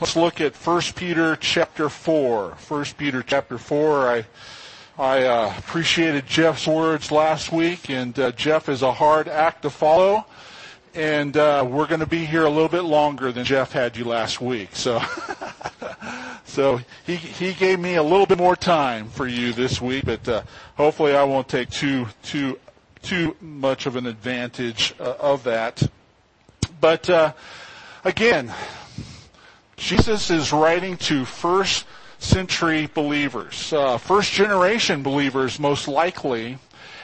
Let's look at 1 Peter chapter 4. 1 Peter chapter 4. I, I uh, appreciated Jeff's words last week, and uh, Jeff is a hard act to follow. And uh, we're going to be here a little bit longer than Jeff had you last week. So, so he he gave me a little bit more time for you this week, but uh, hopefully I won't take too too too much of an advantage uh, of that. But uh, again, Jesus is writing to first century believers, uh, first generation believers most likely,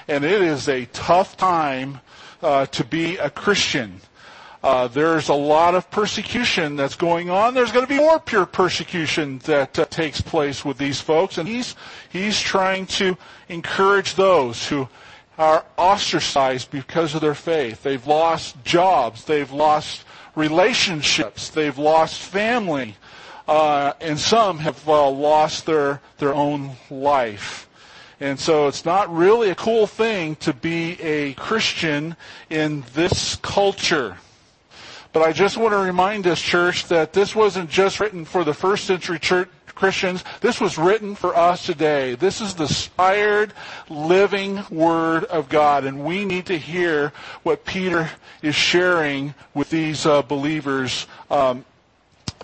and it is a tough time uh, to be a Christian. Uh, there's a lot of persecution that's going on. There's going to be more pure persecution that uh, takes place with these folks, and he's he's trying to encourage those who are ostracized because of their faith. They've lost jobs. They've lost relationships. They've lost family. Uh, and some have uh, lost their, their own life. And so it's not really a cool thing to be a Christian in this culture. But I just want to remind us, church, that this wasn't just written for the first century church, Christians, this was written for us today. This is the inspired, living Word of God, and we need to hear what Peter is sharing with these uh, believers um,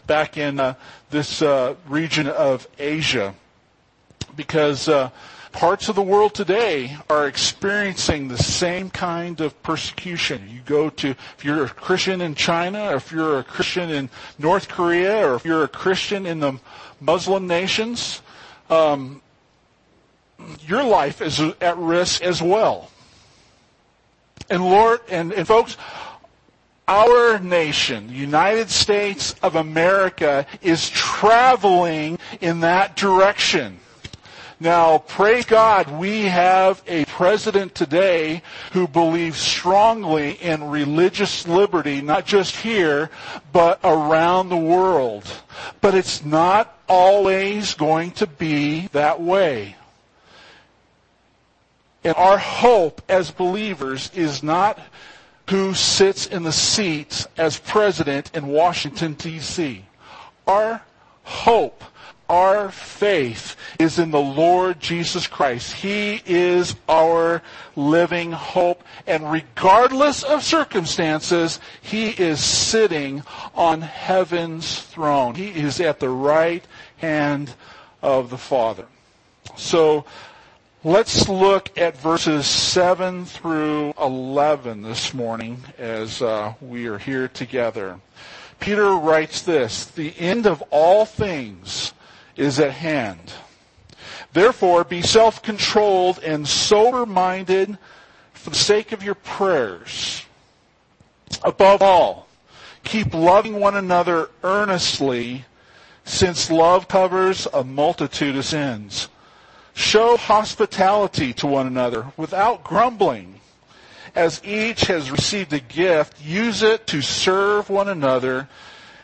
back in uh, this uh, region of Asia. Because uh, parts of the world today are experiencing the same kind of persecution. You go to, if you're a Christian in China, or if you're a Christian in North Korea, or if you're a Christian in the Muslim nations, um, your life is at risk as well. And Lord, and, and folks, our nation, the United States of America, is traveling in that direction. Now, praise God, we have a president today who believes strongly in religious liberty, not just here, but around the world. But it's not always going to be that way. And our hope as believers is not who sits in the seat as president in Washington, D.C. Our hope our faith is in the Lord Jesus Christ. He is our living hope. And regardless of circumstances, He is sitting on heaven's throne. He is at the right hand of the Father. So, let's look at verses 7 through 11 this morning as uh, we are here together. Peter writes this, the end of all things is at hand. Therefore, be self-controlled and sober-minded for the sake of your prayers. Above all, keep loving one another earnestly, since love covers a multitude of sins. Show hospitality to one another without grumbling. As each has received a gift, use it to serve one another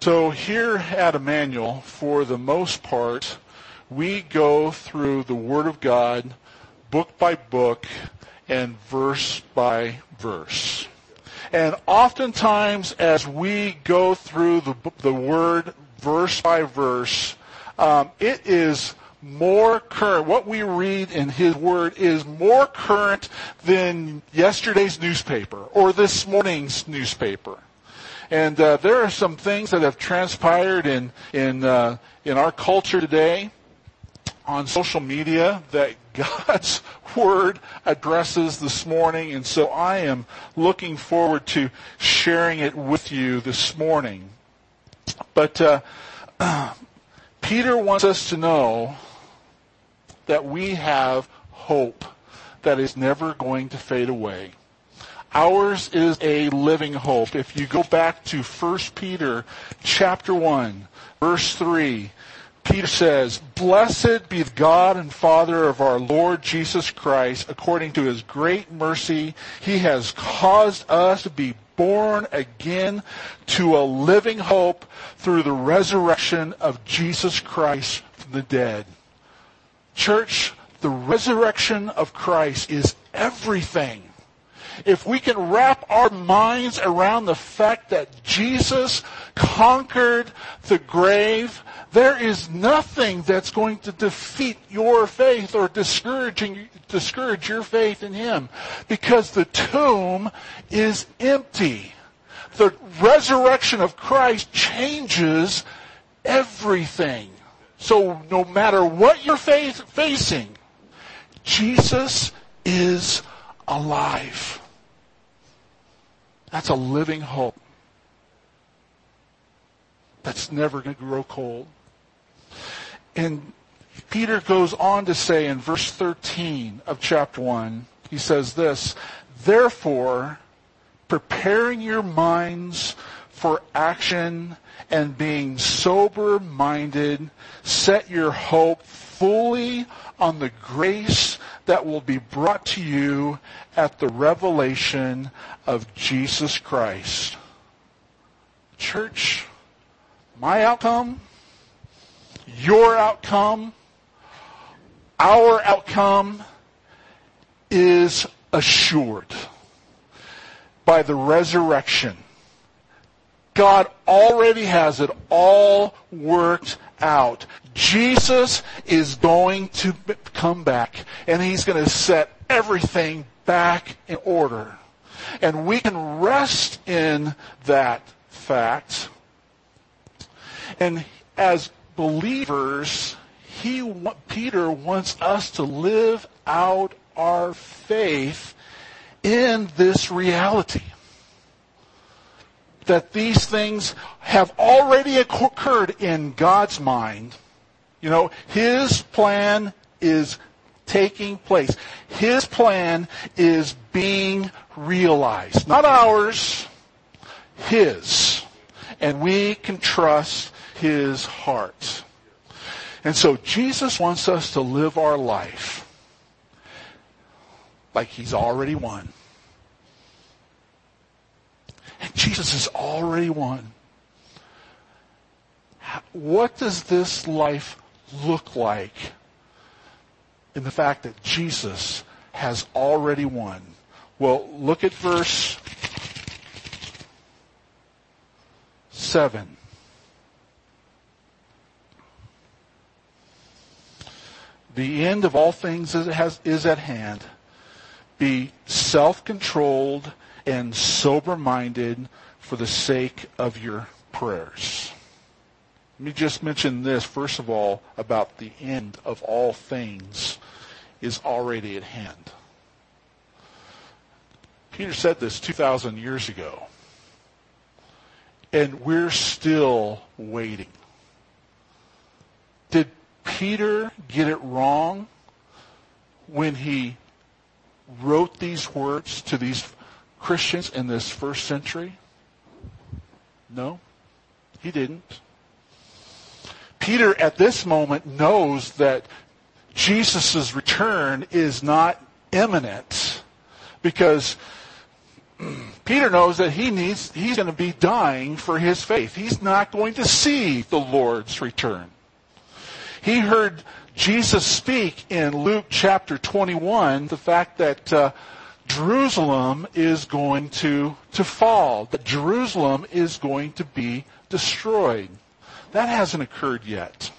So here at Emmanuel, for the most part, we go through the Word of God book by book and verse by verse. And oftentimes as we go through the, the Word verse by verse, um, it is more current. What we read in His Word is more current than yesterday's newspaper or this morning's newspaper. And uh, there are some things that have transpired in in uh, in our culture today on social media that God's word addresses this morning, and so I am looking forward to sharing it with you this morning. But uh, Peter wants us to know that we have hope that is never going to fade away. Ours is a living hope. If you go back to 1 Peter chapter 1, verse 3, Peter says, Blessed be the God and Father of our Lord Jesus Christ. According to his great mercy, he has caused us to be born again to a living hope through the resurrection of Jesus Christ from the dead. Church, the resurrection of Christ is everything. If we can wrap our minds around the fact that Jesus conquered the grave, there is nothing that's going to defeat your faith or discouraging, discourage your faith in Him because the tomb is empty. The resurrection of Christ changes everything. So no matter what you're facing, Jesus is alive. That's a living hope. That's never going to grow cold. And Peter goes on to say in verse 13 of chapter 1, he says this, Therefore, preparing your minds for action and being sober minded, set your hope fully on the grace that will be brought to you at the revelation of Jesus Christ. Church, my outcome, your outcome, our outcome is assured by the resurrection. God already has it all worked out. Jesus is going to come back and he's going to set everything back in order. And we can rest in that fact. And as believers, he, Peter wants us to live out our faith in this reality that these things have already occurred in God's mind. You know, His plan is taking place. His plan is being realized. Not ours, His. And we can trust His heart. And so Jesus wants us to live our life like He's already won. And Jesus has already won. What does this life look like in the fact that Jesus has already won? Well, look at verse 7. The end of all things is, is at hand. Be self-controlled and sober minded for the sake of your prayers. Let me just mention this, first of all, about the end of all things is already at hand. Peter said this 2,000 years ago. And we're still waiting. Did Peter get it wrong when he wrote these words to these Christians in this first century? No, he didn't. Peter at this moment knows that Jesus' return is not imminent because Peter knows that he needs, he's going to be dying for his faith. He's not going to see the Lord's return. He heard Jesus speak in Luke chapter 21 the fact that uh, Jerusalem is going to, to fall, that Jerusalem is going to be destroyed. That hasn't occurred yet.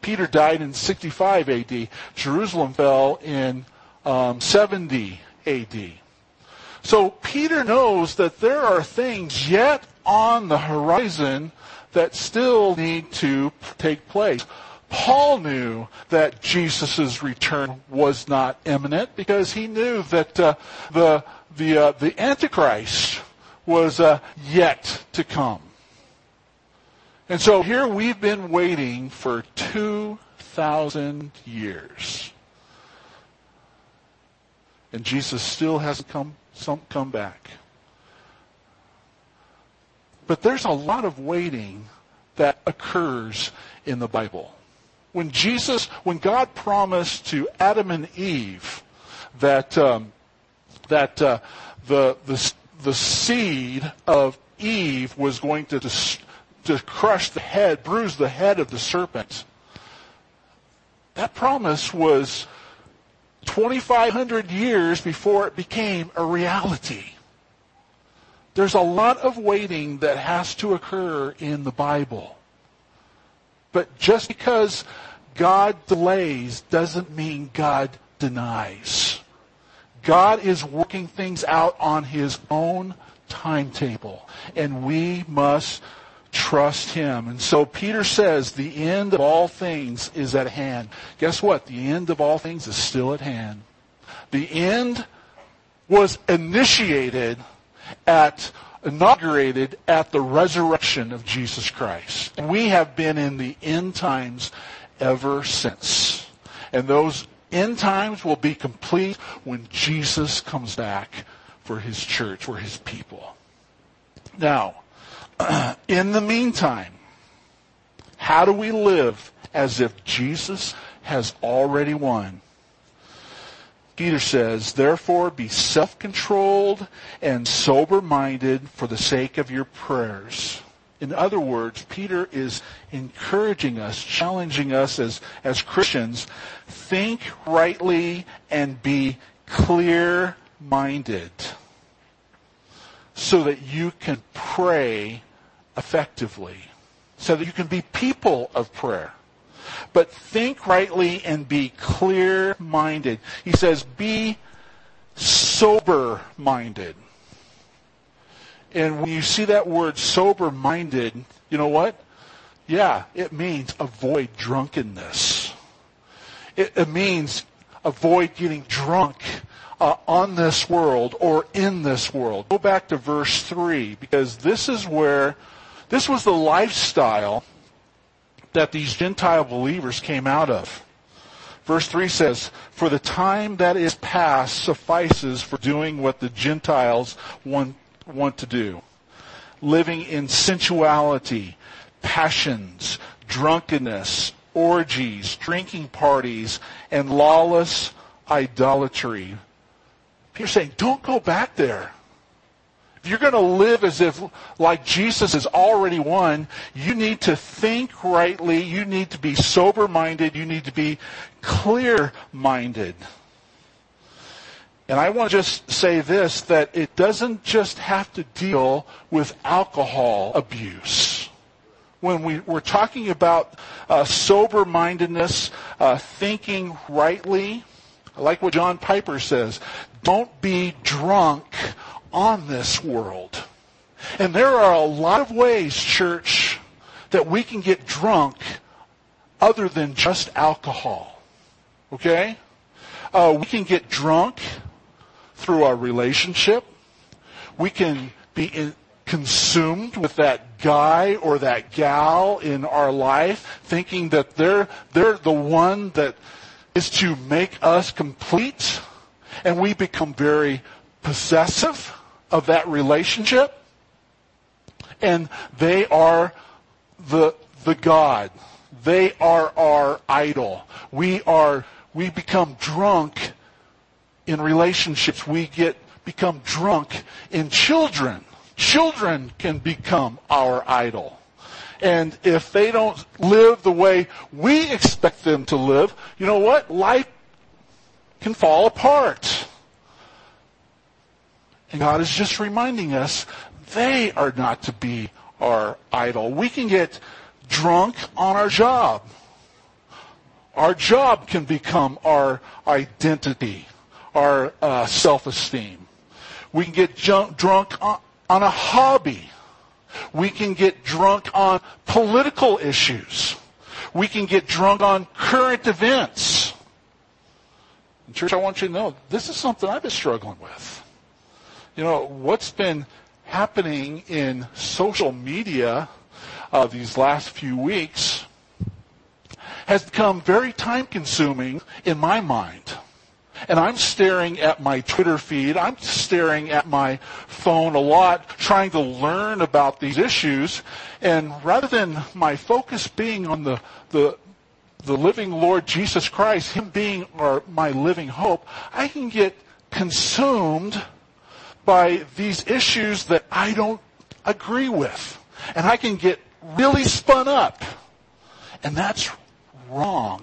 Peter died in 65 AD. Jerusalem fell in um, 70 AD. So Peter knows that there are things yet on the horizon that still need to take place. Paul knew that Jesus' return was not imminent because he knew that uh, the, the, uh, the Antichrist was uh, yet to come. And so here we've been waiting for 2,000 years. And Jesus still hasn't come, some, come back. But there's a lot of waiting that occurs in the Bible. When Jesus, when God promised to Adam and Eve that um, that uh, the the the seed of Eve was going to to crush the head, bruise the head of the serpent. That promise was 2,500 years before it became a reality. There's a lot of waiting that has to occur in the Bible. But just because God delays doesn't mean God denies. God is working things out on His own timetable, and we must trust Him. And so Peter says the end of all things is at hand. Guess what? The end of all things is still at hand. The end was initiated at inaugurated at the resurrection of Jesus Christ. We have been in the end times ever since. And those end times will be complete when Jesus comes back for his church, for his people. Now, in the meantime, how do we live as if Jesus has already won? Peter says, therefore be self-controlled and sober-minded for the sake of your prayers. In other words, Peter is encouraging us, challenging us as, as Christians, think rightly and be clear-minded so that you can pray effectively, so that you can be people of prayer. But think rightly and be clear-minded. He says, be sober-minded. And when you see that word sober-minded, you know what? Yeah, it means avoid drunkenness. It, it means avoid getting drunk uh, on this world or in this world. Go back to verse 3 because this is where, this was the lifestyle that these Gentile believers came out of. Verse 3 says, For the time that is past suffices for doing what the Gentiles want want to do. Living in sensuality, passions, drunkenness, orgies, drinking parties, and lawless idolatry. Peter's saying, don't go back there. If you're going to live as if like Jesus has already won, you need to think rightly. You need to be sober minded. You need to be clear minded. And I want to just say this, that it doesn't just have to deal with alcohol abuse. When we, we're talking about uh, sober-mindedness, uh, thinking rightly, I like what John Piper says, don't be drunk on this world. And there are a lot of ways, church, that we can get drunk other than just alcohol. Okay? Uh, we can get drunk through our relationship. We can be in, consumed with that guy or that gal in our life, thinking that they're, they're the one that is to make us complete. And we become very possessive of that relationship. And they are the, the God. They are our idol. We are, we become drunk in relationships. We get become drunk in children. Children can become our idol. And if they don't live the way we expect them to live, you know what? Life can fall apart. And God is just reminding us they are not to be our idol. We can get drunk on our job. Our job can become our identity our uh, self-esteem. We can get junk, drunk on, on a hobby. We can get drunk on political issues. We can get drunk on current events. And church, I want you to know this is something I've been struggling with. You know, what's been happening in social media uh, these last few weeks has become very time consuming in my mind. and I'm staring at my Twitter feed, I'm staring at my phone a lot, trying to learn about these issues, and rather than my focus being on the, the, the living Lord Jesus Christ, Him being my living hope, I can get consumed by these issues that I don't agree with. And I can get really spun up. And that's wrong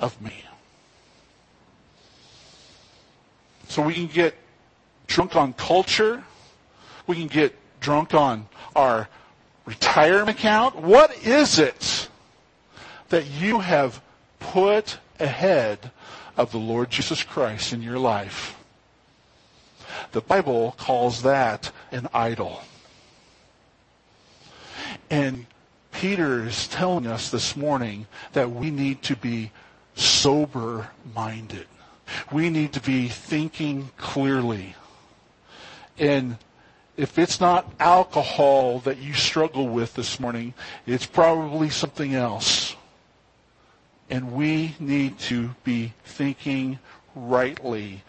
of me. So we can get drunk on culture. We can get drunk on our retirement account. What is it that you have put ahead of the Lord Jesus Christ in your life? The Bible calls that an idol. And Peter is telling us this morning that we need to be sober minded. We need to be thinking clearly. And if it's not alcohol that you struggle with this morning, it's probably something else. And we need to be thinking rightly.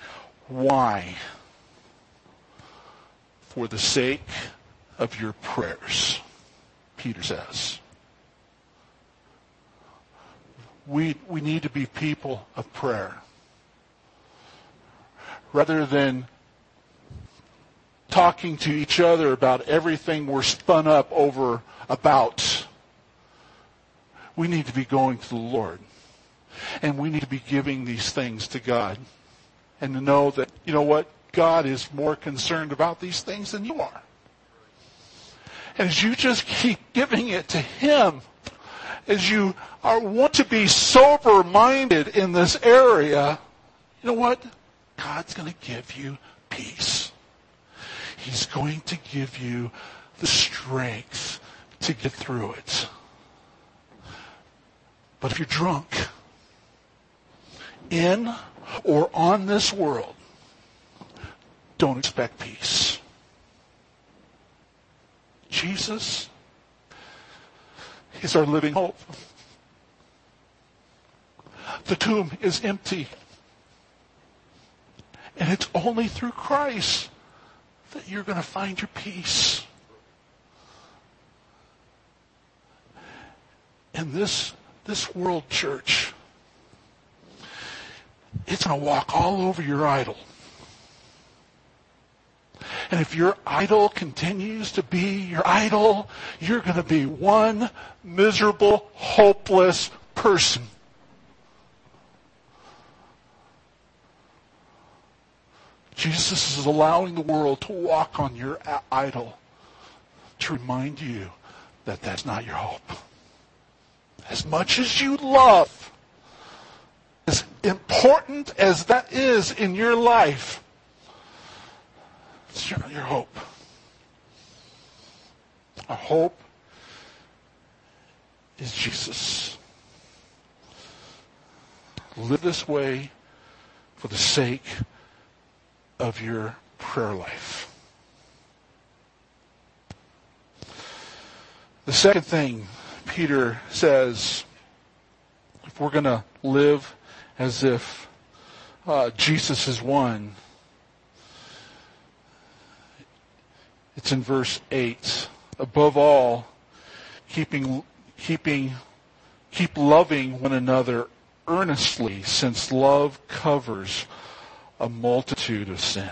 Why? For the sake of your prayers, Peter says. We, we need to be people of prayer rather than talking to each other about everything we're spun up over about. We need to be going to the Lord. And we need to be giving these things to God. And to know that, you know what? God is more concerned about these things than you are. And as you just keep giving it to Him, as you are, want to be sober minded in this area, you know what? God's going to give you peace. He's going to give you the strength to get through it. But if you're drunk in or on this world, don't expect peace. Jesus is our living hope. The tomb is empty. And it's only through Christ that you're going to find your peace. And this, this world church, it's going to walk all over your idol. And if your idol continues to be your idol, you're going to be one miserable, hopeless person. Jesus is allowing the world to walk on your idol to remind you that that's not your hope. As much as you love, as important as that is in your life, your, your hope. Our hope is Jesus. Live this way for the sake of your prayer life. The second thing Peter says, if we're going to live as if uh, Jesus is won, it's in verse 8. Above all, keeping, keeping, keep loving one another earnestly, since love covers a multitude of sin.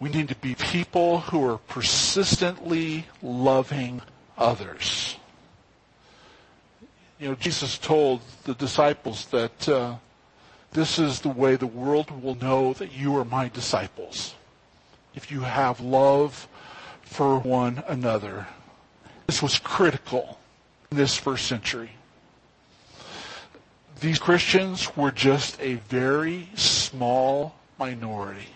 We need to be people who are persistently loving others. You know, Jesus told the disciples that uh, this is the way the world will know that you are my disciples. If you have love for one another. This was critical in this first century these Christians were just a very small minority.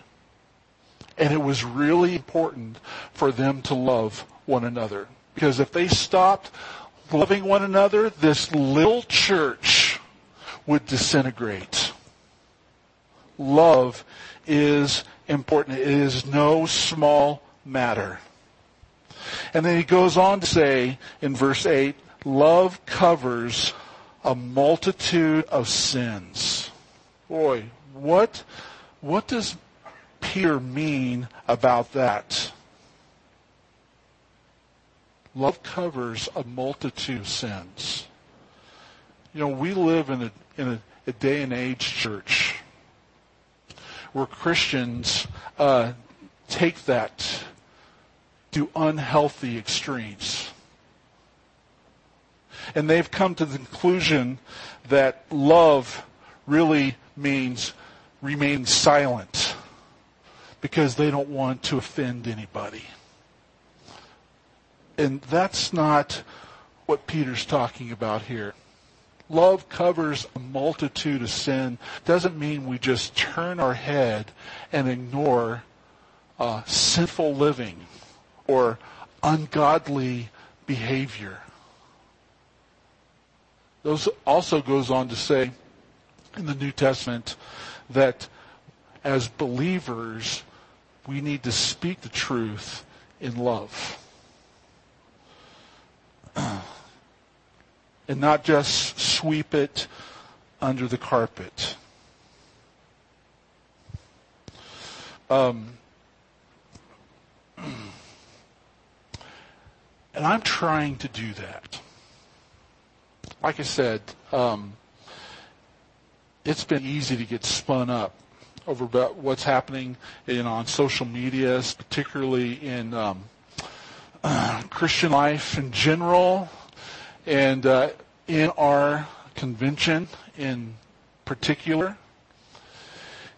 And it was really important for them to love one another. Because if they stopped loving one another, this little church would disintegrate. Love is important. It is no small matter. And then he goes on to say in verse 8, love covers a multitude of sins. boy, what, what does Peter mean about that? Love covers a multitude of sins. You know, we live in a, in a, a day and age church where Christians uh, take that to unhealthy extremes. And they've come to the conclusion that love really means remain silent because they don't want to offend anybody. And that's not what Peter's talking about here. Love covers a multitude of sin. Doesn't mean we just turn our head and ignore uh, sinful living or ungodly behavior. Those also goes on to say in the New Testament that as believers, we need to speak the truth in love. and not just sweep it under the carpet. Um, and I'm trying to do that. Like I said, um, it's been easy to get spun up over about what's happening know, on social media, particularly in um, uh, Christian life in general, and uh, in our convention in particular.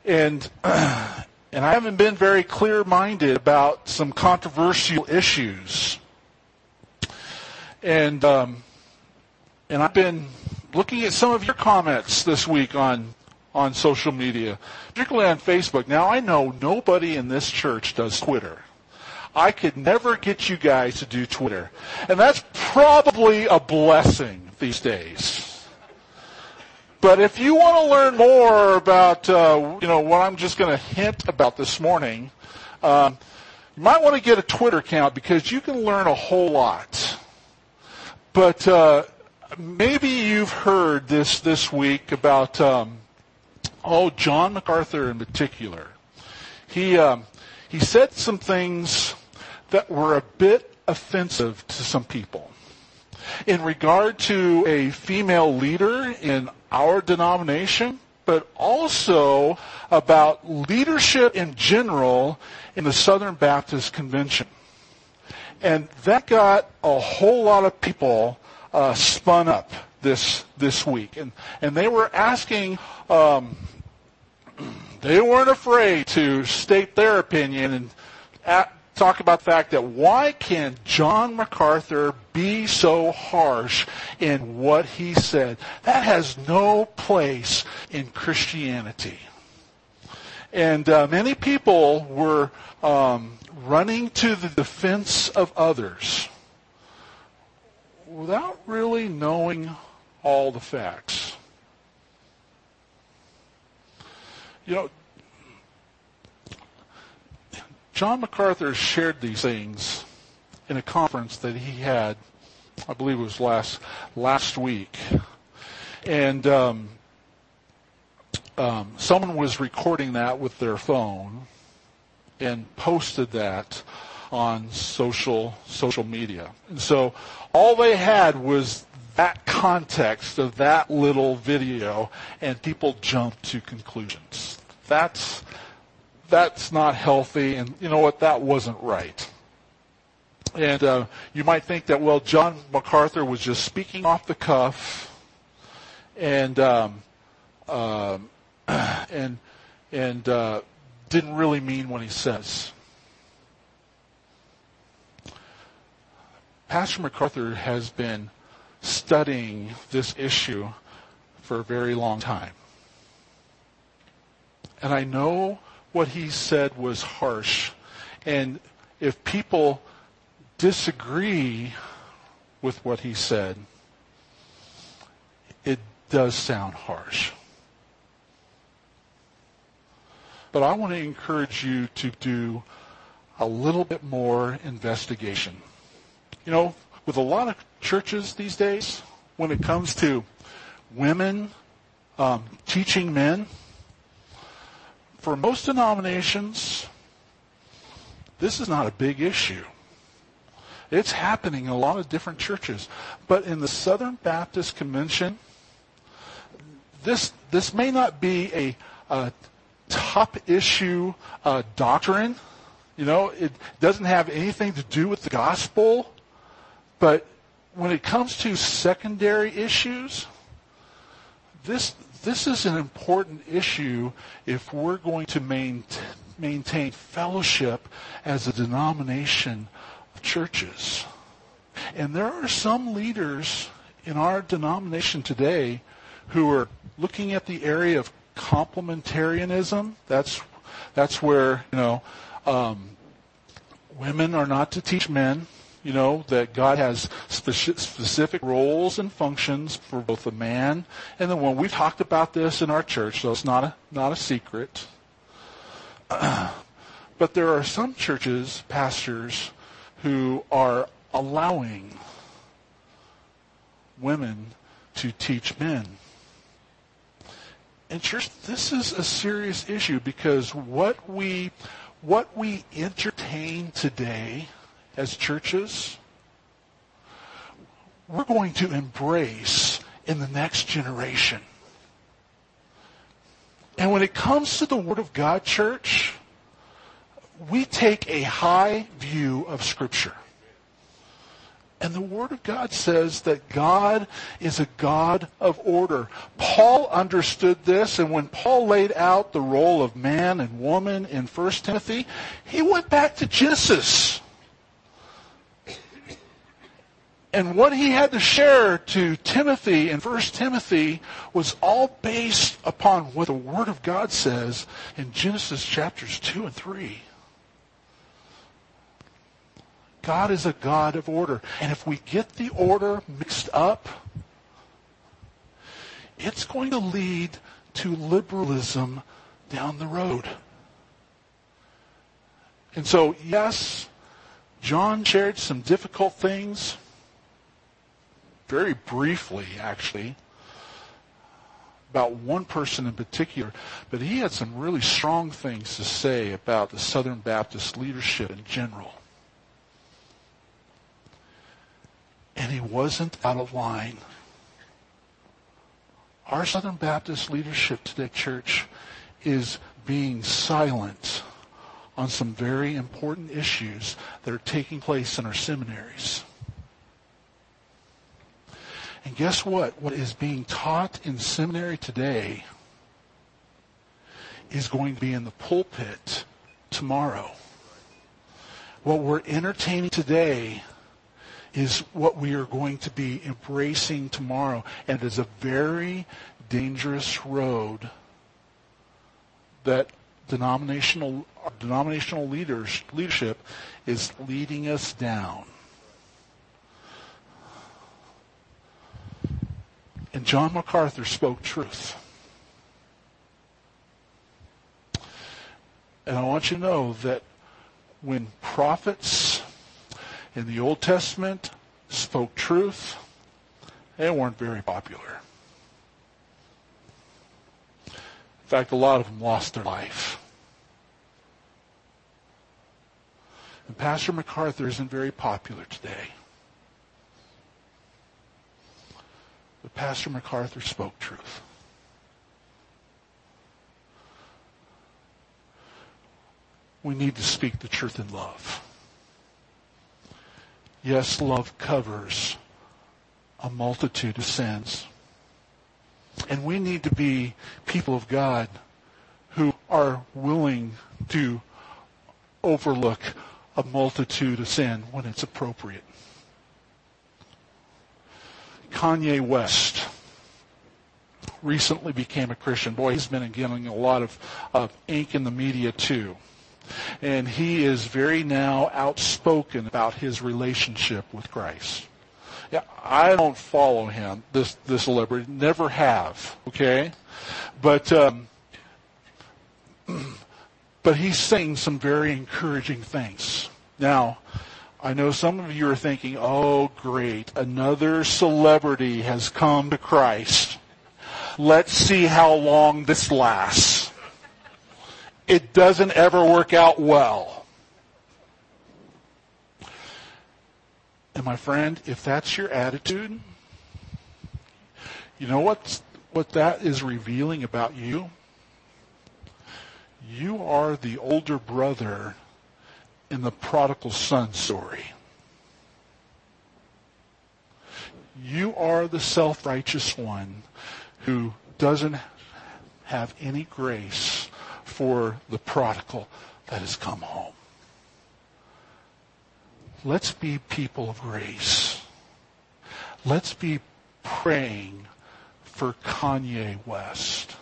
And and I haven't been very clear-minded about some controversial issues. And um, and I've been looking at some of your comments this week on on social media, particularly on Facebook. Now I know nobody in this church does Twitter. I could never get you guys to do Twitter. And that's probably a blessing these days. But if you want to learn more about, uh, you know, what I'm just going to hint about this morning, um, you might want to get a Twitter account because you can learn a whole lot. But uh, maybe you've heard this this week about, um, oh, John MacArthur in particular. He um, he said some things that were a bit offensive to some people. In regard to a female leader in our denomination, but also about leadership in general in the Southern Baptist Convention. And that got a whole lot of people uh, spun up this this week, and and they were asking. Um, they weren't afraid to state their opinion and talk about the fact that why can John MacArthur be so harsh in what he said? That has no place in Christianity. And uh, many people were um, running to the defense of others without really knowing all the facts. You know, John MacArthur shared these things in a conference that he had, I believe it was last last week, and um, um, someone was recording that with their phone and posted that on social social media. And so all they had was that context of that little video, and people jumped to conclusions. That's that's not healthy, and you know what? That wasn't right. And uh, you might think that well, John MacArthur was just speaking off the cuff, and um, uh, and and uh, didn't really mean what he says. Pastor MacArthur has been studying this issue for a very long time. And I know what he said was harsh. And if people disagree with what he said, it does sound harsh. But I want to encourage you to do a little bit more investigation. You know, with a lot of churches these days, when it comes to women um, teaching men, for most denominations, this is not a big issue. It's happening in a lot of different churches. But in the Southern Baptist Convention, this, this may not be a, a top issue uh, doctrine. You know, it doesn't have anything to do with the gospel. But when it comes to secondary issues, this, this is an important issue if we're going to main, maintain fellowship as a denomination of churches. And there are some leaders in our denomination today who are looking at the area of complementarianism. That's that's where you know um, women are not to teach men. You know that God has specific roles and functions for both the man and the woman. We've talked about this in our church, so it's not a not a secret. but there are some churches, pastors, who are allowing women to teach men. And church, this is a serious issue because what we what we entertain today as churches, we're going to embrace in the next generation. And when it comes to the Word of God, church, we take a high view of Scripture. And the Word of God says that God is a God of order. Paul understood this, and when Paul laid out the role of man and woman in 1 Timothy, he went back to Genesis. And what he had to share to Timothy in 1 Timothy was all based upon what the Word of God says in Genesis chapters 2 and 3. God is a God of order. And if we get the order mixed up, it's going to lead to liberalism down the road. And so, yes, John shared some difficult things, very briefly, actually, about one person in particular, but he had some really strong things to say about the Southern Baptist leadership in general. and he wasn't out of line. Our Southern Baptist leadership today, church, is being silent on some very important issues that are taking place in our seminaries. And guess what? What is being taught in seminary today is going to be in the pulpit tomorrow. What we're entertaining today is what we are going to be embracing tomorrow. And it is a very dangerous road that denominational denominational leaders leadership is leading us down. And John MacArthur spoke truth. And I want you to know that when prophets in the Old Testament spoke truth, they weren't very popular. In fact, a lot of them lost their life. And Pastor MacArthur isn't very popular today. But Pastor MacArthur spoke truth. We need to speak the truth in love. Yes, love covers a multitude of sins. And we need to be people of God who are willing to overlook a multitude of sin when it's appropriate. Kanye West recently became a Christian. Boy, he's been getting a lot of, of ink in the media too. And he is very now outspoken about his relationship with Christ. Yeah, I don't follow him, this, this celebrity, never have, okay? But, um, but he's saying some very encouraging things. Now, I know some of you are thinking, oh great, another celebrity has come to Christ. Let's see how long this lasts. it doesn't ever work out well. And my friend, if that's your attitude, you know what, what that is revealing about you? You are the older brother in the prodigal son story. You are the self-righteous one who doesn't have any grace for the prodigal that has come home. Let's be people of grace. Let's be praying for Kanye West.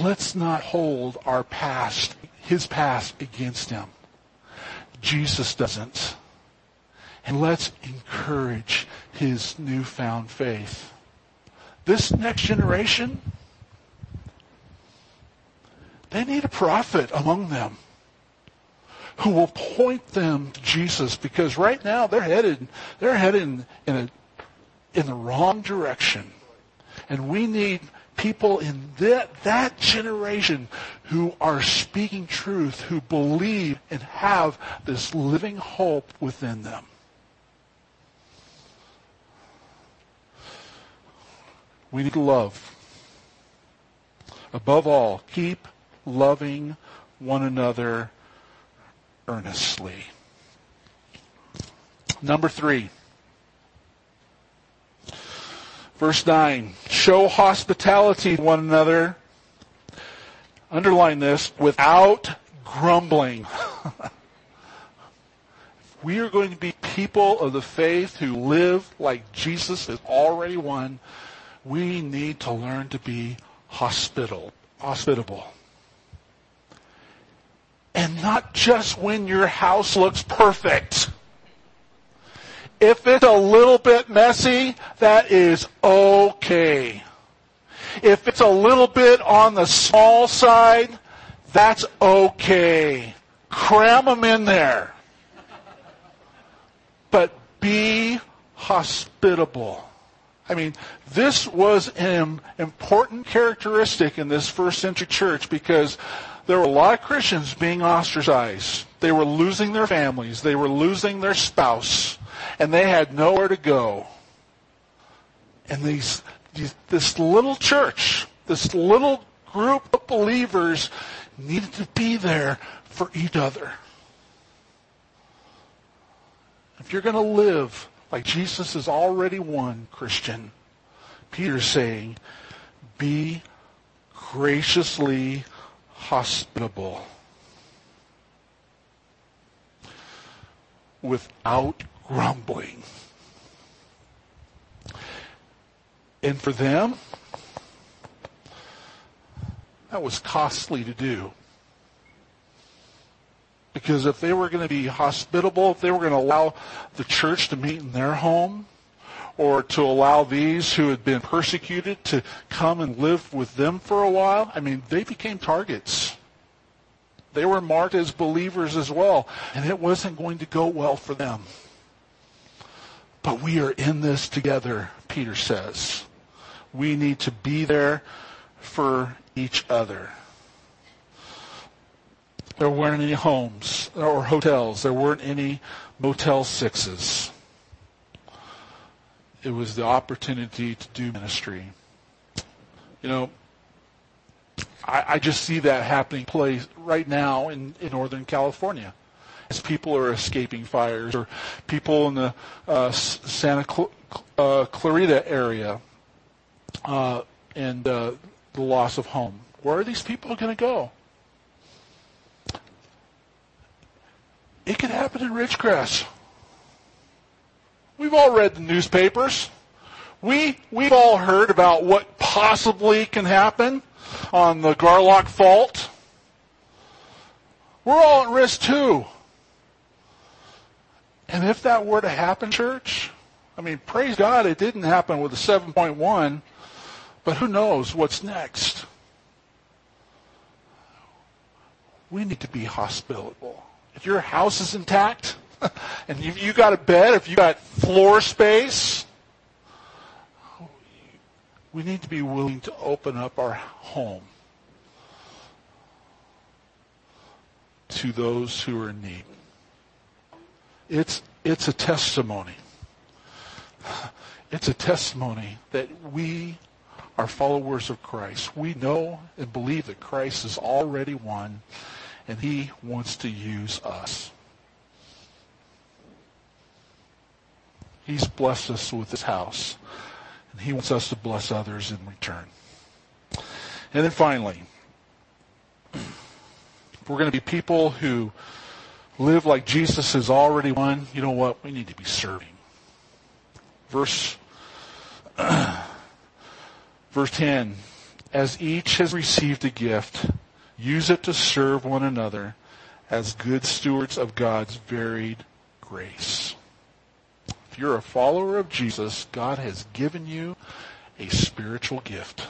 Let's not hold our past, his past against him. Jesus doesn't. And let's encourage his newfound faith. This next generation, they need a prophet among them who will point them to Jesus because right now they're headed, they're headed in, in, a, in the wrong direction. And we need people in that, that generation who are speaking truth, who believe and have this living hope within them. We need love. Above all, keep loving one another earnestly. Number three. Verse 9. Show hospitality to one another. Underline this. Without grumbling. we are going to be people of the faith who live like Jesus has already won. We need to learn to be hospitable. Hospitable. And not just when your house looks perfect. If it's a little bit messy, that is okay. If it's a little bit on the small side, that's okay. Cram them in there. But be hospitable. I mean, this was an important characteristic in this first century church because there were a lot of Christians being ostracized. They were losing their families. They were losing their spouse. And they had nowhere to go. And these, this little church, this little group of believers needed to be there for each other. If you're going to live like Jesus has already won, Christian, Peter's saying, be graciously hospitable without grumbling. And for them, that was costly to do. Because if they were going to be hospitable, if they were going to allow the church to meet in their home, or to allow these who had been persecuted to come and live with them for a while, I mean, they became targets. They were marked as believers as well, and it wasn't going to go well for them. But we are in this together, Peter says. We need to be there for each other. There weren't any homes or hotels. There weren't any Motel Sixes it was the opportunity to do ministry. You know, I, I just see that happening place right now in, in Northern California as people are escaping fires or people in the uh, Santa Cl- uh, Clarita area uh, and uh, the loss of home. Where are these people going to go? It could happen in Ridgecrest. We've all read the newspapers. We, we've all heard about what possibly can happen on the Garlock fault. We're all at risk too. And if that were to happen, church, I mean, praise God it didn't happen with a 7.1, but who knows what's next. We need to be hospitable. If your house is intact, and you, you got a bed, if you got floor space, we need to be willing to open up our home. to those who are in need. It's, it's a testimony. It's a testimony that we are followers of Christ. We know and believe that Christ has already won and he wants to use us. He's blessed us with his house and he wants us to bless others in return. And then finally, we're going to be people who live like Jesus has already won. You know what? We need to be serving. Verse, verse 10. As each has received a gift, use it to serve one another as good stewards of God's varied grace. If you're a follower of Jesus, God has given you a spiritual gift.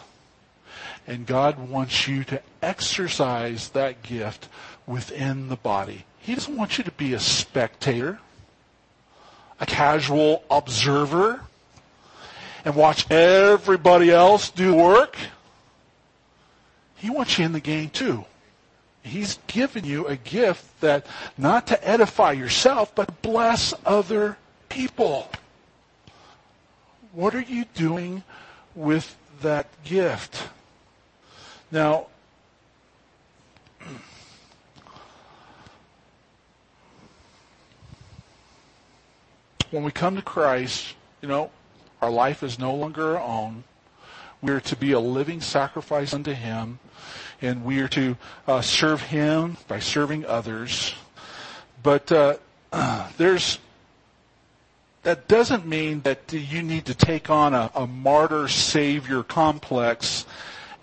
And God wants you to exercise that gift within the body. He doesn't want you to be a spectator, a casual observer, and watch everybody else do work. He wants you in the game too. He's given you a gift that not to edify yourself, but bless other people. What are you doing with that gift? Now, when we come to Christ, you know, our life is no longer our own. We are to be a living sacrifice unto Him, and we are to uh, serve Him by serving others. But uh, there's that doesn't mean that you need to take on a, a martyr savior complex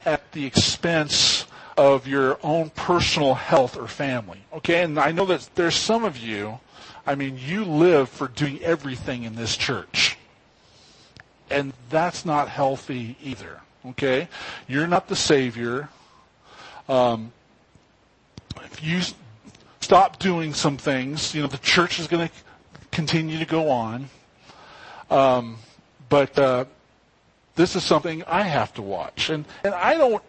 at the expense of your own personal health or family. Okay, and I know that there's some of you, I mean, you live for doing everything in this church. And that's not healthy either. Okay? You're not the Savior. Um, if you stop doing some things, you know, the church is going to continue to go on. Um, but uh, this is something I have to watch, and and I don't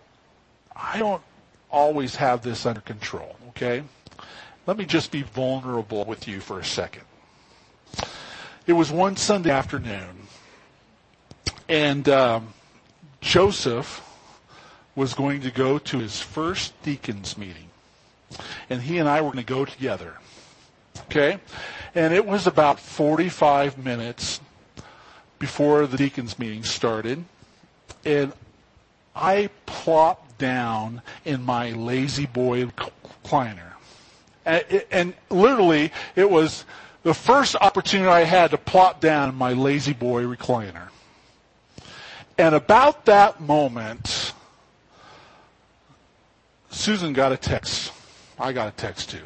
I don't always have this under control. Okay, let me just be vulnerable with you for a second. It was one Sunday afternoon, and um, Joseph was going to go to his first deacons meeting, and he and I were going to go together. Okay, and it was about 45 minutes before the deacons meeting started, and I plopped down in my La-Z-Boy recliner. And, and literally, it was the first opportunity I had to plop down in my La-Z-Boy recliner. And about that moment, Susan got a text. I got a text too.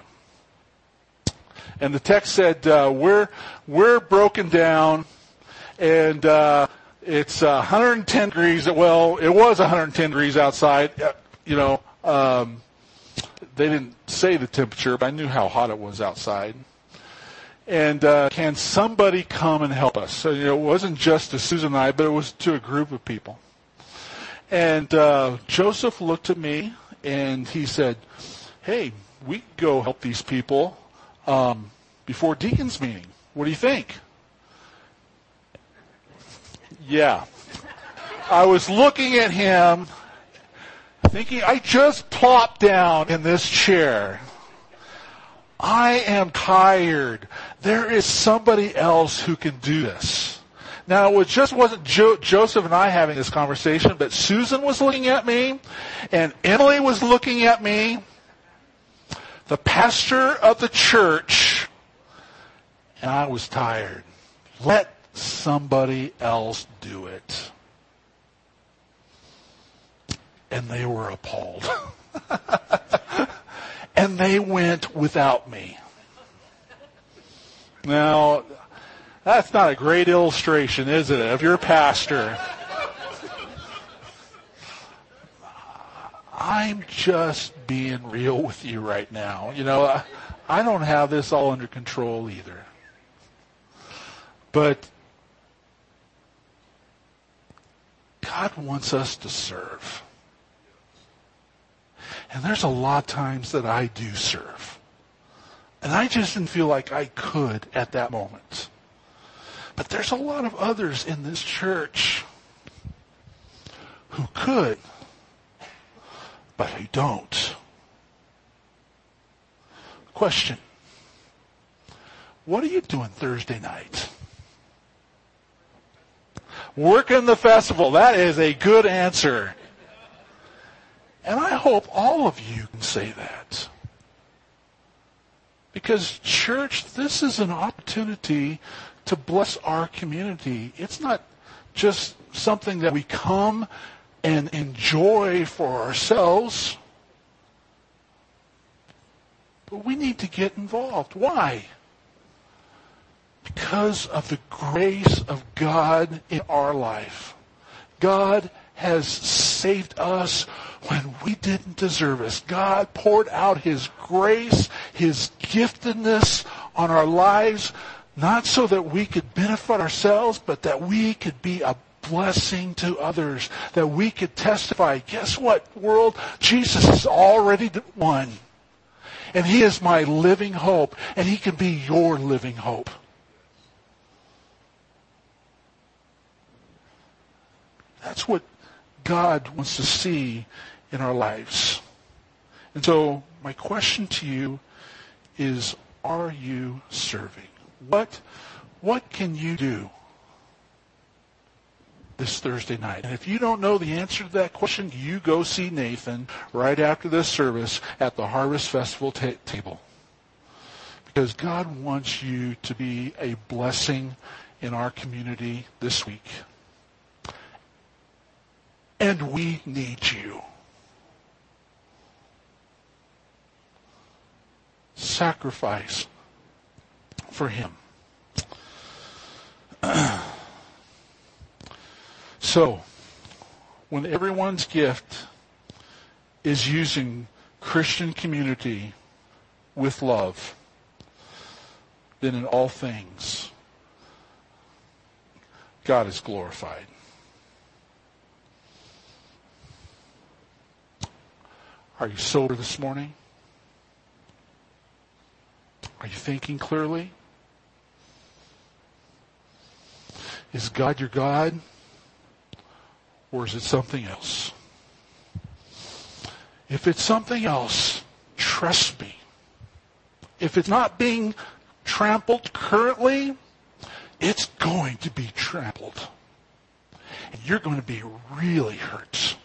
And the text said, uh, "We're we're broken down and uh, it's uh, 110 degrees. Well, it was 110 degrees outside. Uh, you know, um, they didn't say the temperature, but I knew how hot it was outside. And uh, can somebody come and help us? So you know, it wasn't just to Susan and I, but it was to a group of people. And uh, Joseph looked at me and he said, "Hey, we go help these people um, before deacons meeting. What do you think?" Yeah. I was looking at him thinking, I just plopped down in this chair. I am tired. There is somebody else who can do this. Now, it just wasn't jo- Joseph and I having this conversation, but Susan was looking at me, and Emily was looking at me, the pastor of the church, and I was tired. Let somebody else do it. And they were appalled. and they went without me. Now, that's not a great illustration, is it, of your pastor? I'm just being real with you right now. You know, I don't have this all under control either. But God wants us to serve. And there's a lot of times that I do serve. And I just didn't feel like I could at that moment. But there's a lot of others in this church who could, but who don't. Question. What are you doing Thursday night? Working the festival. That is a good answer. And I hope all of you can say that. Because church, this is an opportunity to bless our community. It's not just something that we come and enjoy for ourselves. But we need to get involved. Why? Because of the grace of God in our life. God has saved us when we didn't deserve it. God poured out His grace, His giftedness on our lives, not so that we could benefit ourselves, but that we could be a blessing to others, that we could testify. Guess what, world? Jesus has already won. And He is my living hope, and He can be your living hope. That's what God wants to see in our lives. And so, my question to you is Are you serving? What, what can you do this Thursday night? And if you don't know the answer to that question, you go see Nathan right after this service at the Harvest Festival table. Because God wants you to be a blessing in our community this week. And we need you. Sacrifice for Him. so, when everyone's gift is using Christian community with love, then in all things, God is glorified. Are you sober this morning? Are you thinking clearly? Is God your God? Or is it something else? If it's something else, trust me. If it's not being trampled currently, it's going to be trampled. And you're going to be really hurt,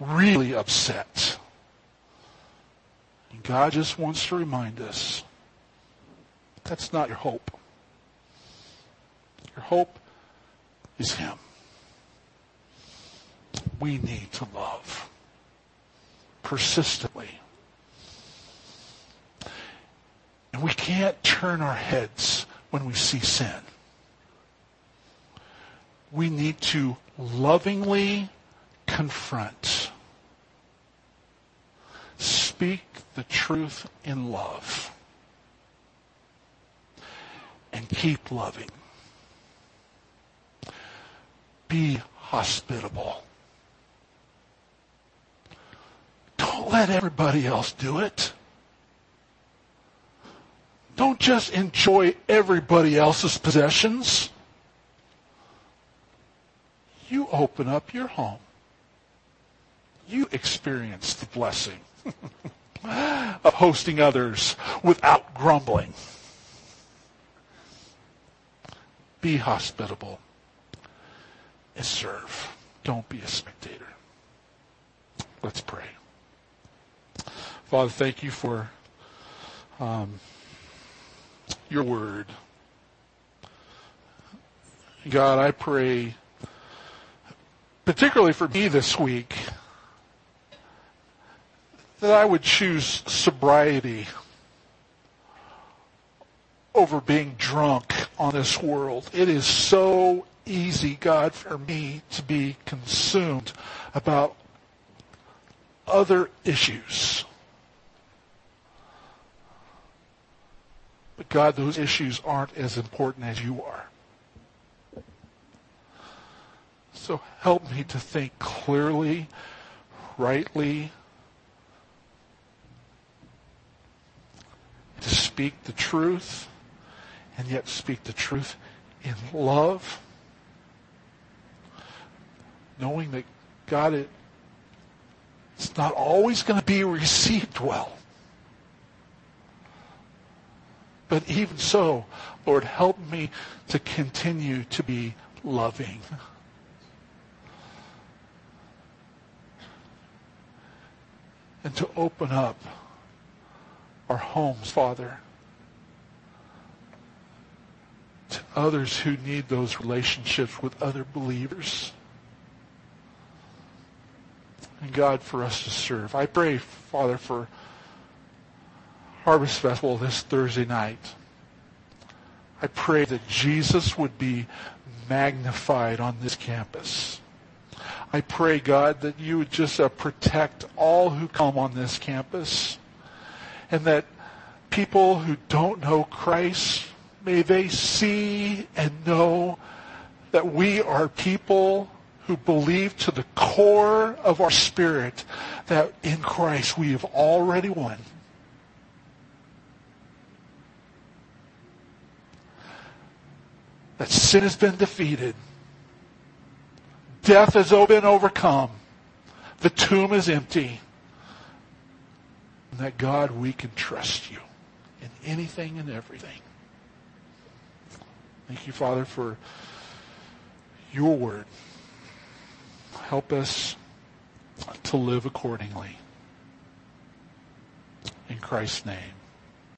really upset. And God just wants to remind us that's not your hope. Your hope is Him. We need to love persistently. And we can't turn our heads when we see sin. We need to lovingly confront speak the truth in love and keep loving. Be hospitable. Don't let everybody else do it. Don't just enjoy everybody else's possessions. You open up your home. You experience the blessing of hosting others without grumbling. Be hospitable and serve. Don't be a spectator. Let's pray. Father, thank you for um, your word. God, I pray, particularly for me this week, that I would choose sobriety over being drunk on this world. It is so easy, God, for me to be consumed about other issues. But God, those issues aren't as important as you are. So help me to think clearly, rightly, to speak the truth and yet speak the truth in love. Knowing that God, it, it's not always going to be received well. But even so, Lord, help me to continue to be loving. And to open up our homes, Father, to others who need those relationships with other believers. And God, for us to serve. I pray, Father, for Harvest Festival this Thursday night. I pray that Jesus would be magnified on this campus. I pray, God, that you would just uh, protect all who come on this campus and that people who don't know Christ, may they see and know that we are people who believe to the core of our spirit that in Christ we have already won. That sin has been defeated. Death has been overcome. The tomb is empty. And that God, we can trust you in anything and everything. Thank you, Father, for your word. Help us to live accordingly. In Christ's name.